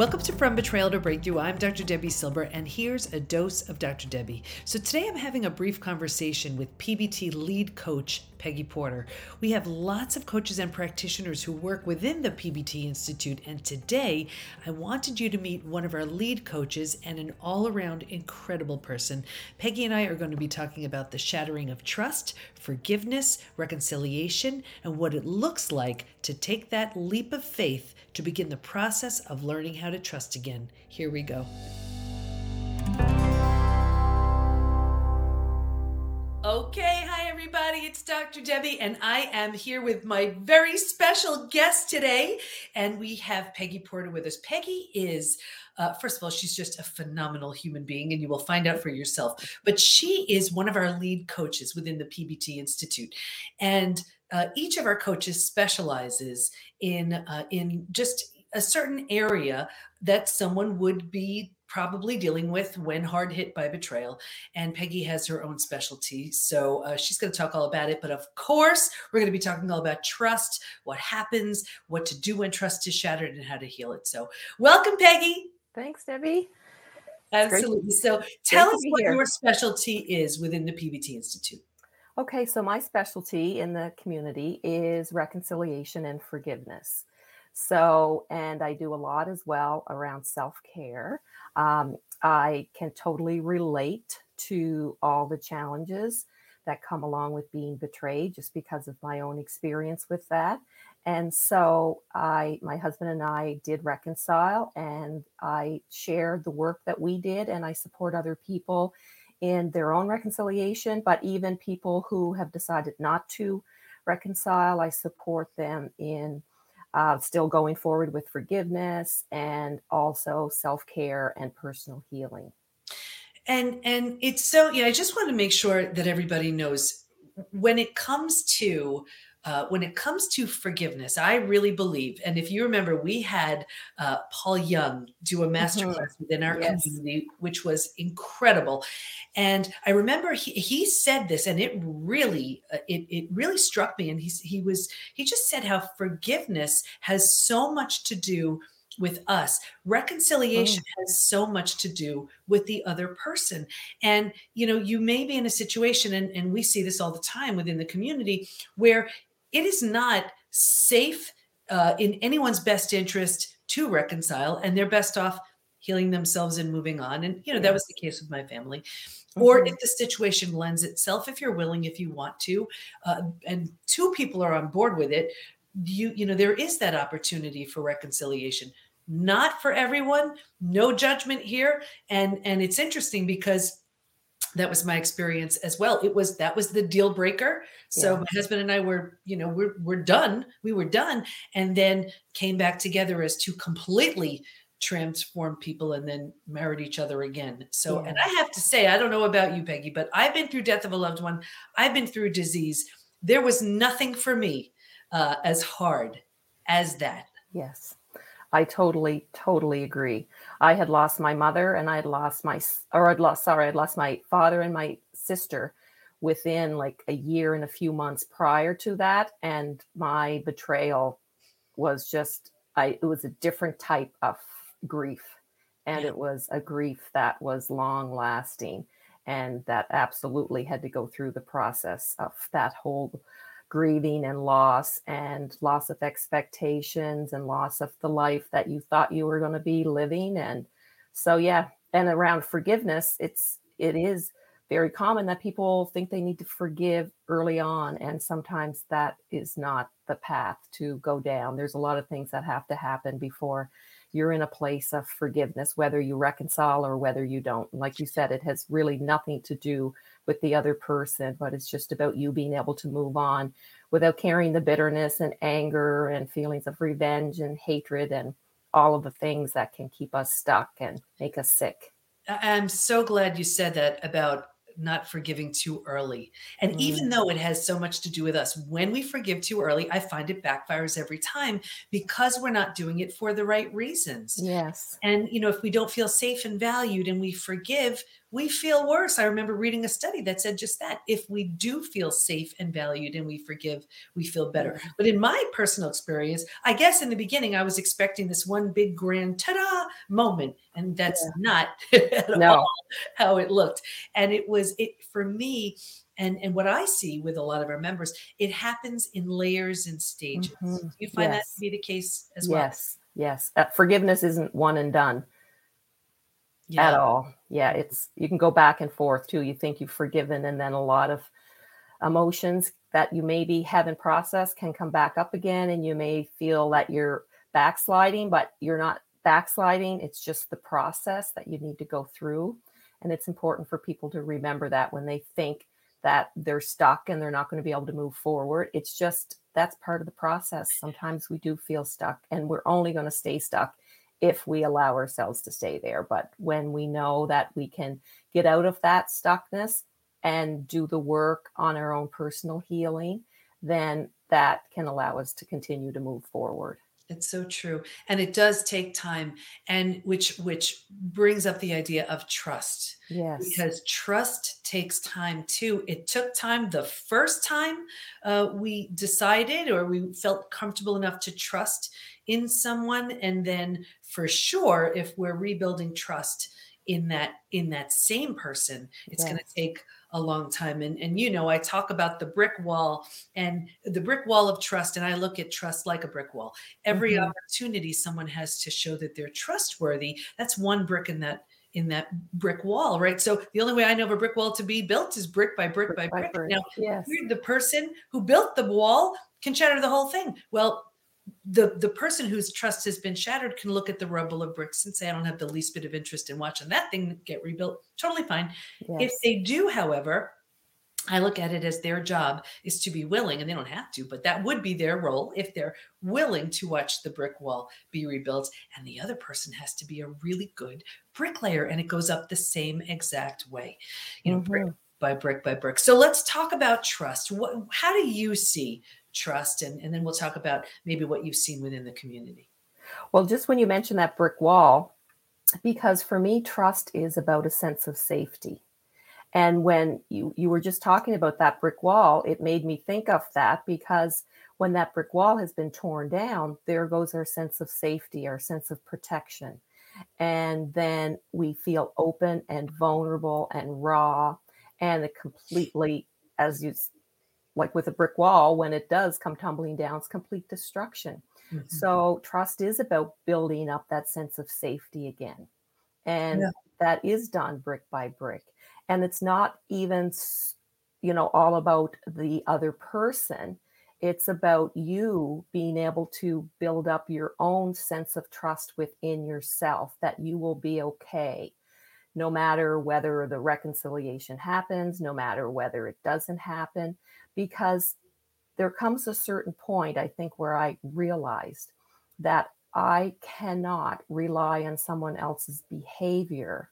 Welcome to From Betrayal to Breakthrough. I'm Dr. Debi Silber, and here's a dose of Dr. Debi. So, today I'm having a brief conversation with PBT lead coach Peggy Porter. We have lots of coaches and practitioners who work within the PBT Institute, and today I wanted you to meet one of our lead coaches and an all around incredible person. Peggy and I are going to be talking about the shattering of trust, forgiveness, reconciliation, and what it looks like to take that leap of faith to begin the process of learning how to trust again. Here we go. Okay, hi everybody, it's Dr. Debi, and I am here with my very special guest today. And we have Peggy Porter with us. Peggy is, uh, first of all, she's just a phenomenal human being, and you will find out for yourself. But she is one of our lead coaches within the PBT Institute. And uh, each of our coaches specializes in uh, in just a certain area that someone would be probably dealing with when hard hit by betrayal. And Peggy has her own specialty. So uh, she's going to talk all about it. But of course, we're going to be talking all about trust, what happens, what to do when trust is shattered, and how to heal it. So, welcome, Peggy. Thanks, Debi. Absolutely. So, tell us what here. your specialty is within the PBT Institute. Okay, so my specialty in the community is reconciliation and forgiveness. So, and I do a lot as well around self care. Um, I can totally relate to all the challenges that come along with being betrayed just because of my own experience with that. And so I my husband and I did reconcile and I shared the work that we did and I support other people in their own reconciliation, but even people who have decided not to reconcile, I support them in uh, still going forward with forgiveness and also self care and personal healing. And and it's so yeah. I just want to make sure that everybody knows when it comes to uh, when it comes to forgiveness, I really believe, and if you remember, we had uh, Paul Young do a masterclass mm-hmm. within our yes. community, which was incredible. And I remember he, he said this, and it really uh, it it really struck me. And he he was he just said how forgiveness has so much to do with us. Reconciliation oh. has so much to do with the other person. And, you know, you may be in a situation, and, and we see this all the time within the community, where it is not safe uh, in anyone's best interest to reconcile, and they're best off healing themselves and moving on. And, you know, that was the case with my family. Mm-hmm. Or if the situation lends itself, if you're willing, if you want to, uh, and two people are on board with it, you you know there is that opportunity for reconciliation not for everyone no judgment here and and it's interesting because that was my experience as well. It was that was the deal breaker. So yeah. my husband and i were you know we're, we're done. We were done. And then came back together as two completely transformed people and then married each other again. So yeah. and i have to say i don't know about you peggy but i've been through death of a loved one. I've been through disease. There was nothing for me uh, as hard as that. Yes I totally, totally agree. I had lost my mother and I had lost my, or I'd lost, sorry, I'd lost my father and my sister within like a year and a few months prior to that. And my betrayal was just, I, it was a different type of grief. And it was a grief that was long lasting and that absolutely had to go through the process of that whole grieving and loss and loss of expectations and loss of the life that you thought you were going to be living and so yeah and around forgiveness it's it is very common that people think they need to forgive early on and sometimes that is not the path to go down. There's a lot of things that have to happen before you're in a place of forgiveness whether you reconcile or whether you don't. Like you said it has really nothing to do with the other person, but it's just about you being able to move on without carrying the bitterness and anger and feelings of revenge and hatred and all of the things that can keep us stuck and make us sick. I'm so glad you said that about not forgiving too early. And mm. even though it has so much to do with us, when we forgive too early, I find it backfires every time because we're not doing it for the right reasons. Yes. And, you know, if we don't feel safe and valued and we forgive, we feel worse. I remember reading a study that said just that. If we do feel safe and valued and we forgive, we feel better. But in my personal experience, I guess in the beginning, I was expecting this one big grand ta da moment. And that's yeah. not at no. all how it looked. And it was, it for me, and and what i see with a lot of our members it happens in layers and stages mm-hmm. you find yes. that to be the case as well yes yes uh, forgiveness isn't one and done yeah. at all yeah it's you can go back and forth too you think you've forgiven and then a lot of emotions that you maybe haven't processed can come back up again and you may feel that you're backsliding but you're not backsliding it's just the process that you need to go through and it's important for people to remember that when they think that they're stuck and they're not going to be able to move forward. It's just that's part of the process. Sometimes we do feel stuck and we're only going to stay stuck if we allow ourselves to stay there. But when we know that we can get out of that stuckness and do the work on our own personal healing, then that can allow us to continue to move forward. It's so true. And it does take time and which which brings up the idea of trust. Yes. Because trust takes time too. It took time the first time uh, we decided or we felt comfortable enough to trust in someone and then for sure if we're rebuilding trust in that in that same person, it's yes. going to take a long time. And, and you know, I talk about the brick wall and the brick wall of trust, and I look at trust like a brick wall. Every mm-hmm. opportunity someone has to show that they're trustworthy, that's one brick in that in that brick wall, right? So the only way I know of a brick wall to be built is brick by brick, brick by brick. brick. Now, yes. the person who built the wall can shatter the whole thing. Well, the the person whose trust has been shattered can look at the rubble of bricks and say, I don't have the least bit of interest in watching that thing get rebuilt. Totally fine. Yes. If they do, however, I look at it as their job is to be willing, and they don't have to, but that would be their role if they're willing to watch the brick wall be rebuilt. And the other person has to be a really good bricklayer, and it goes up the same exact way, you know, mm-hmm. brick by brick by brick. So let's talk about trust. What, how do you see trust and, and then we'll talk about maybe what you've seen within the community. Well just when you mentioned that brick wall because for me trust is about a sense of safety. And when you you were just talking about that brick wall it made me think of that because when that brick wall has been torn down there goes our sense of safety our sense of protection. And then we feel open and vulnerable and raw and completely as you like with a brick wall, when it does come tumbling down, it's complete destruction. Mm-hmm. So trust is about building up that sense of safety again. And yeah. that is done brick by brick. And it's not even, you know, all about the other person. It's about you being able to build up your own sense of trust within yourself that you will be okay no matter whether the reconciliation happens, no matter whether it doesn't happen because there comes a certain point, I think, where I realized that I cannot rely on someone else's behavior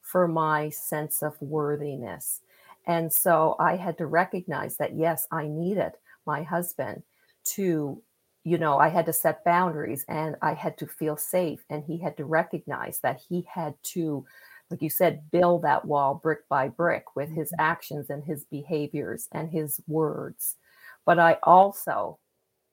for my sense of worthiness. And so I had to recognize that, yes, I needed my husband to, you know, I had to set boundaries and I had to feel safe. And he had to recognize that he had to like you said, build that wall brick by brick with his mm-hmm. actions and his behaviors and his words. But I also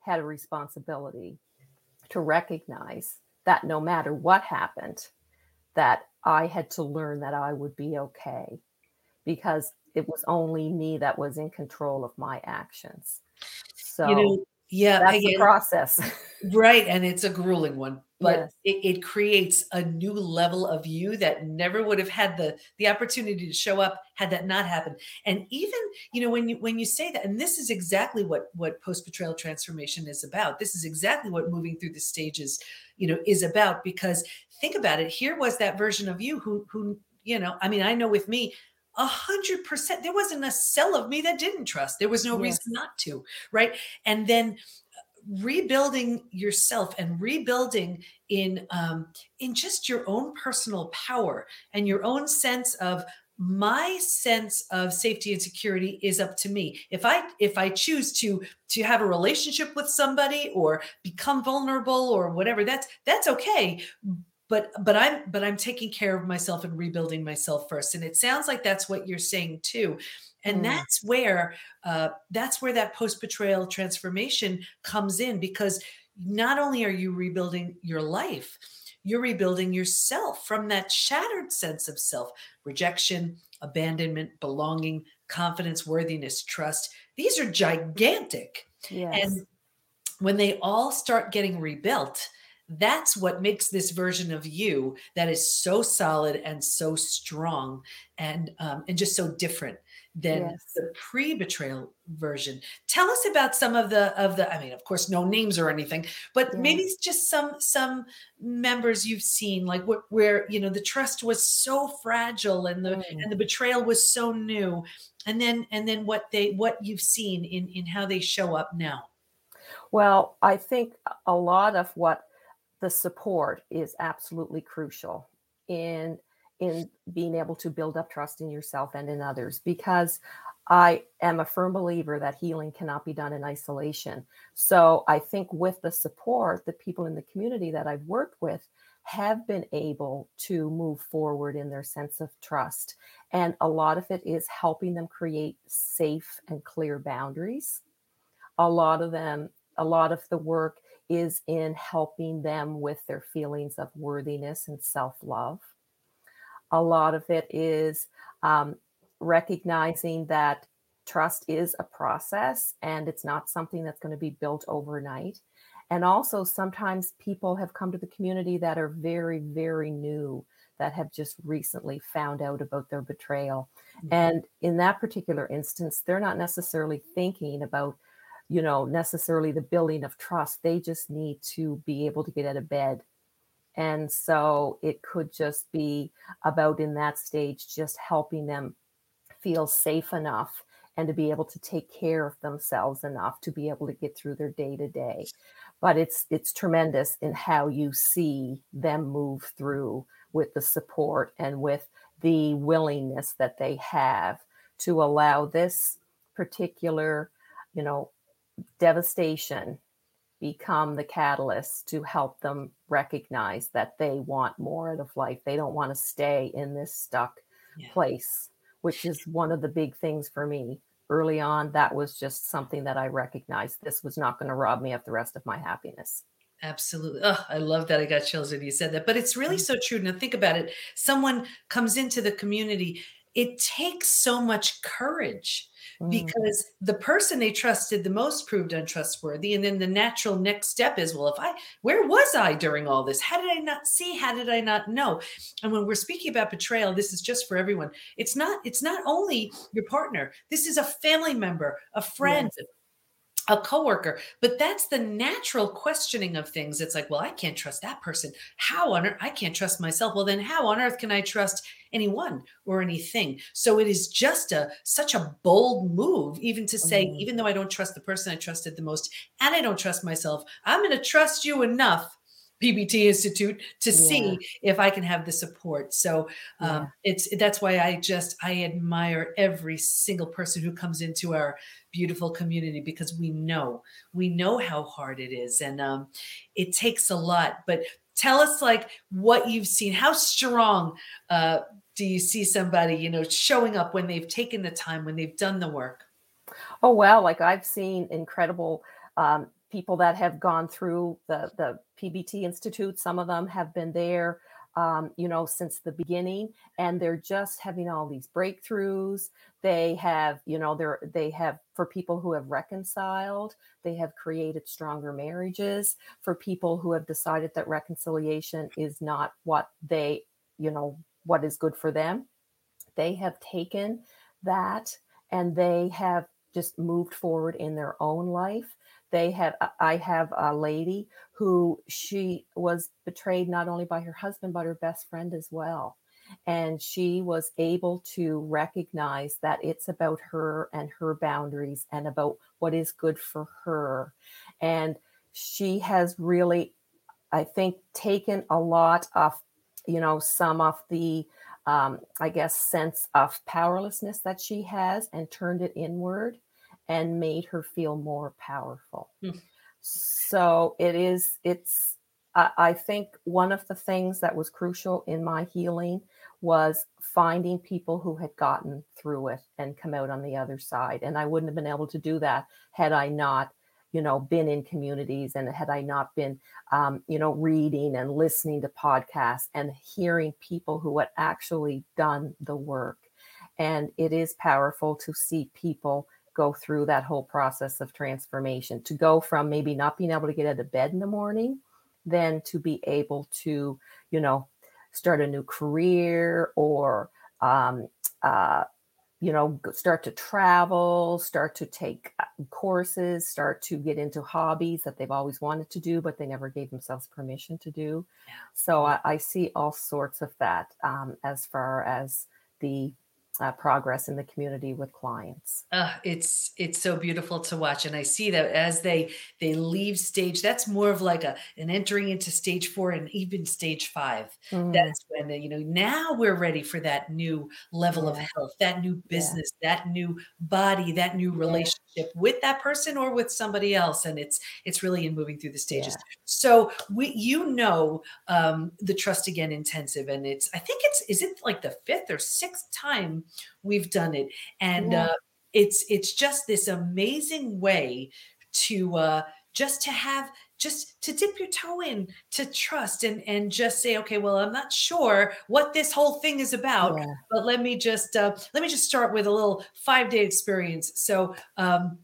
had a responsibility to recognize that no matter what happened, that I had to learn that I would be okay because it was only me that was in control of my actions. So you know, yeah, that's again, the process. right. And it's a grueling one but yes. it, it, creates a new level of you that never would have had the the opportunity to show up had that not happened and even you know when you when you say that and this is exactly what what post betrayal transformation is about this is exactly what moving through the stages you know is about because think about it here was that version of you who who you know i mean i know with me a hundred percent there wasn't a cell of me that didn't trust there was no yes. reason not to right and then rebuilding yourself and rebuilding in um, in just your own personal power and your own sense of my sense of safety and security is up to me. If i if i choose to to have a relationship with somebody or become vulnerable or whatever that's that's okay. But but i'm but i'm taking care of myself and rebuilding myself first. And it sounds like that's what you're saying too and mm. that's where uh, that's where that post betrayal transformation comes in because not only are you rebuilding your life you're rebuilding yourself from that shattered sense of self rejection abandonment belonging confidence worthiness trust these are gigantic yes. and when they all start getting rebuilt that's what makes this version of you that is so solid and so strong and um, and just so different than yes. the pre-betrayal version. Tell us about some of the of the I mean of course no names or anything, but yeah. maybe just some some members you've seen like what where you know the trust was so fragile and the mm. and the betrayal was so new and then and then what they what you've seen in in how they show up now. Well, I think a lot of what the support is absolutely crucial in in being able to build up trust in yourself and in others because I am a firm believer that healing cannot be done in isolation. So I think with the support, the people in the community that I've worked with have been able to move forward in their sense of trust. And a lot of it is helping them create safe and clear boundaries. A lot of them, a lot of the work is in helping them with their feelings of worthiness and self love. A lot of it is um, recognizing that trust is a process and it's not something that's going to be built overnight. And also, sometimes people have come to the community that are very, very new, that have just recently found out about their betrayal. Mm-hmm. And in that particular instance, they're not necessarily thinking about you know necessarily the building of trust they just need to be able to get out of bed. And so it could just be about in that stage just helping them feel safe enough and to be able to take care of themselves enough to be able to get through their day to day. But it's it's tremendous in how you see them move through with the support and with the willingness that they have to allow this particular you know devastation become the catalyst to help them recognize that they want more out of life. They don't want to stay in this stuck yeah. place, which is one of the big things for me. Early on, that was just something that I recognized. This was not going to rob me of the rest of my happiness. Absolutely. Oh, I love that. I got chills when you said that. But it's really mm-hmm. so true. Now, think about it. Someone comes into the community, it takes so much courage Mm. because the person they trusted the most proved untrustworthy. And then the natural next step is, well, if I, where was I during all this? How did I not see? How did I not know? And when we're speaking about betrayal, this is just for everyone. It's not, it's not only your partner. This is a family member, a friend, yes a coworker but that's the natural questioning of things it's like well i can't trust that person how on earth i can't trust myself well then how on earth can i trust anyone or anything so it is just a such a bold move even to say mm. even though i don't trust the person i trusted the most and i don't trust myself i'm going to trust you enough PBT Institute to yeah. see if I can have the support. So um, yeah. it's that's why I just I admire every single person who comes into our beautiful community because we know we know how hard it is and um, it takes a lot. But tell us like what you've seen. How strong uh, do you see somebody you know showing up when they've taken the time when they've done the work? Oh well, like I've seen incredible. Um, people that have gone through the the PBT Institute. Some of them have been there, um, you know, since the beginning, and they're just having all these breakthroughs. They have, you know, they're they have for people who have reconciled, they have created stronger marriages. For people who have decided that reconciliation is not what they, you know, what is good for them, they have taken that and they have just moved forward in their own life. They have i have a lady who she was betrayed not only by her husband but her best friend as well. And she was able to recognize that it's about her and her boundaries and about what is good for her. And she has really i think taken a lot of you know some of the um, i guess sense of powerlessness that she has and turned it inward and made her feel more powerful. Mm. So it is, it's, I, I think one of the things that was crucial in my healing was finding people who had gotten through it and come out on the other side. And I wouldn't have been able to do that had I not, you know, been in communities and had I not been, um, you know, reading and listening to podcasts and hearing people who had actually done the work. And it is powerful to see people go through that whole process of transformation to go from maybe not being able to get out of bed in the morning then to be able to you know start a new career or um, uh, you know start to travel start to take uh, courses start to get into hobbies that they've always wanted to do but they never gave themselves permission to do. So I, I, see all sorts of that um, as far as the uh, progress in the community with clients. Uh, it's it's so beautiful to watch, and I see that as they they leave stage, that's more of like a an entering into stage four and even stage five. Mm. That's when you know now we're ready for that new level yeah. of health, that new business, yeah. that new body, that new relationship yeah. with that person or with somebody else, and it's it's really in moving through the stages. So we you know um, the Trust Again intensive, and it's I think it's is it like the fifth or sixth time we've done it and yeah. uh, it's it's just this amazing way to uh, just to have just to dip your toe in to trust and and just say okay well i'm not sure what this whole thing is about yeah. but let me just uh, let me just start with a little five day experience so um,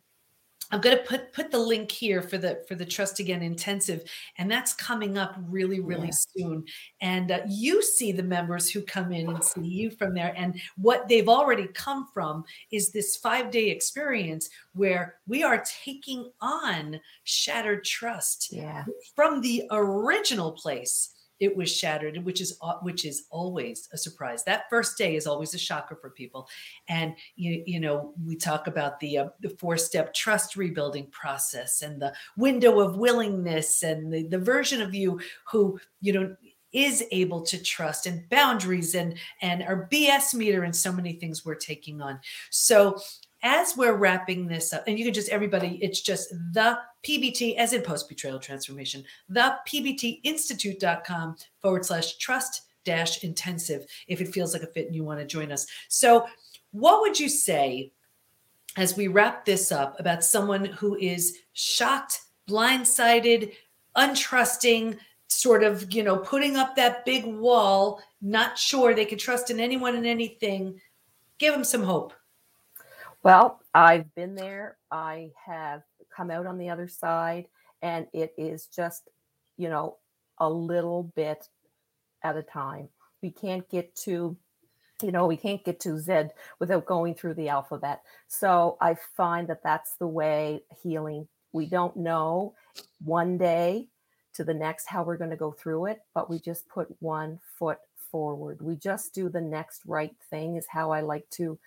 I'm going to put put the link here for the for the Trust Again intensive, and that's coming up really really yeah. soon. And uh, you see the members who come in and see you from there, and what they've already come from is this five day experience where we are taking on shattered trust yeah. from the original place it was shattered which is which is always a surprise. That first day is always a shocker for people. And you you know we talk about the uh, the four step trust rebuilding process and the window of willingness and the, the version of you who you know is able to trust and boundaries and and our bs meter and so many things we're taking on. So as we're wrapping this up, and you can just everybody, it's just the PBT as in post betrayal transformation, the PBTinstitute.com forward slash trust dash intensive if it feels like a fit and you want to join us. So, what would you say as we wrap this up about someone who is shocked, blindsided, untrusting, sort of, you know, putting up that big wall, not sure they can trust in anyone and anything? Give them some hope. Well, I've been there. I have come out on the other side, and it is just, you know, a little bit at a time. We can't get to, you know, we can't get to Z without going through the alphabet. So I find that that's the way healing. We don't know one day to the next how we're going to go through it, but we just put one foot forward. We just do the next right thing, is how I like to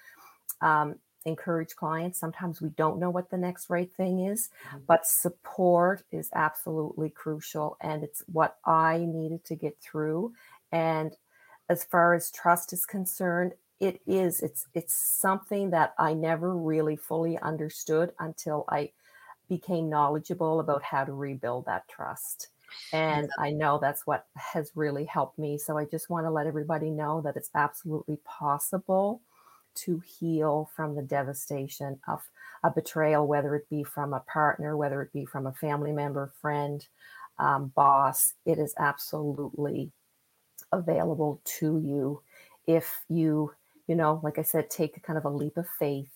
um, encourage clients. Sometimes we don't know what the next right thing is, mm-hmm. but support is absolutely crucial. And it's what I needed to get through. And as far as trust is concerned, it is it's it's something that I never really fully understood until I became knowledgeable about how to rebuild that trust. And I know that's what has really helped me. So I just want to let everybody know that it's absolutely possible to heal from the devastation of a betrayal, whether it be from a partner, whether it be from a family member, friend, um, boss. It is absolutely available to you if you, you know, like I said, take kind of a leap of faith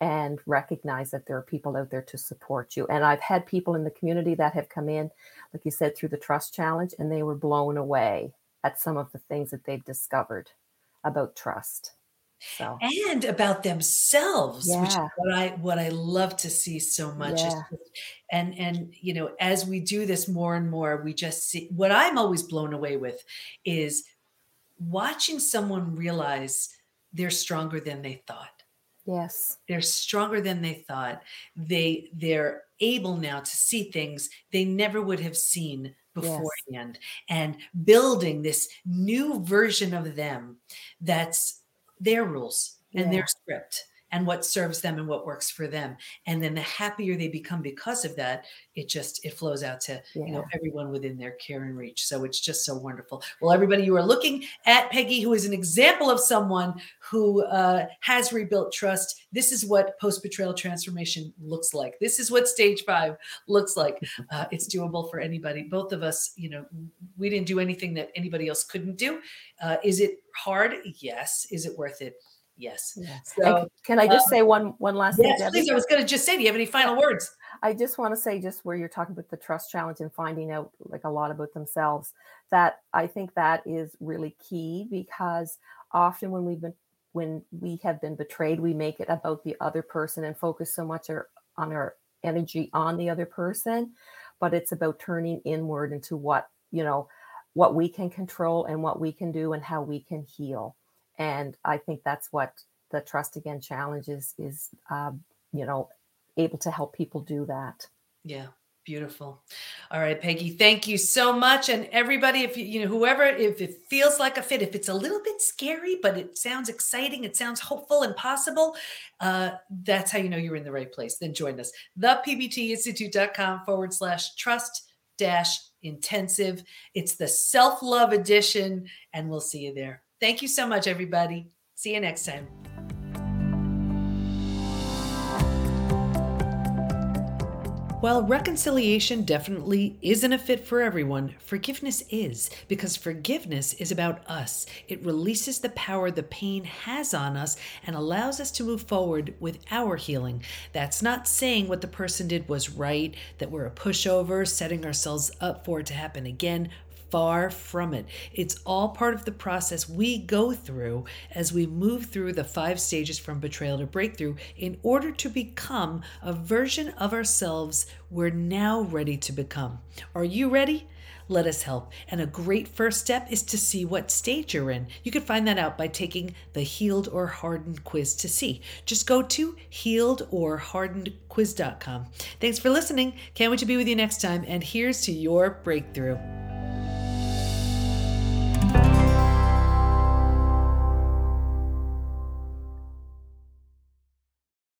and recognize that there are people out there to support you. And I've had people in the community that have come in, like you said, through the trust challenge, and they were blown away at some of the things that they've discovered about trust. So. And about themselves, yeah. which is what I what I love to see so much. Yeah. and and you know, as we do this more and more, we just see what I'm always blown away with is watching someone realize they're stronger than they thought. Yes. They're stronger than they thought. They they're able now to see things they never would have seen beforehand yes. and building this new version of them that's their rules and yeah. their script and what serves them and what works for them. And then the happier they become because of that it just it flows out to yeah. you know everyone within their care and reach. So it's just so wonderful. Well everybody you are looking at peggy who is an example of someone who uh, has rebuilt trust. This is what post betrayal transformation looks like. This is what stage five looks like. Uh, it's doable for anybody. Both of us you know we didn't do anything that anybody else couldn't do. Uh, is it hard? Yes. Is it worth it Yes. So, can I just um, say one one last yes, thing? Please. I was going to just say, do you have any final words? I just want to say, just where you're talking about the trust challenge and finding out like a lot about themselves, that I think that is really key because often when we've been when we have been betrayed, we make it about the other person and focus so much our, on our energy on the other person, but it's about turning inward into what you know what we can control and what we can do and how we can heal and i think that's what the trust again challenge is is um, you know able to help people do that. Yeah beautiful. All right peggy thank you so much. And everybody if you you know whoever if it feels like a fit if it's a little bit scary but it sounds exciting it sounds hopeful and possible uh, that's how you know you're in the right place then join us. Thepbtinstitute.com forward slash trust dash intensive. It's the self-love edition and we'll see you there Thank you so much, everybody. See you next time. While reconciliation definitely isn't a fit for everyone, forgiveness is, because forgiveness is about us. It releases the power the pain has on us and allows us to move forward with our healing. That's not saying what the person did was right, that we're a pushover, setting ourselves up for it to happen again. Far from it. It's all part of the process we go through as we move through the five stages from betrayal to breakthrough in order to become a version of ourselves we're now ready to become. Are you ready? Let us help. And a great first step is to see what stage you're in. You can find that out by taking the Healed or Hardened quiz to see. Just go to healedorhardenedquiz.com. Thanks for listening. Can't wait to be with you next time. And here's to your breakthrough.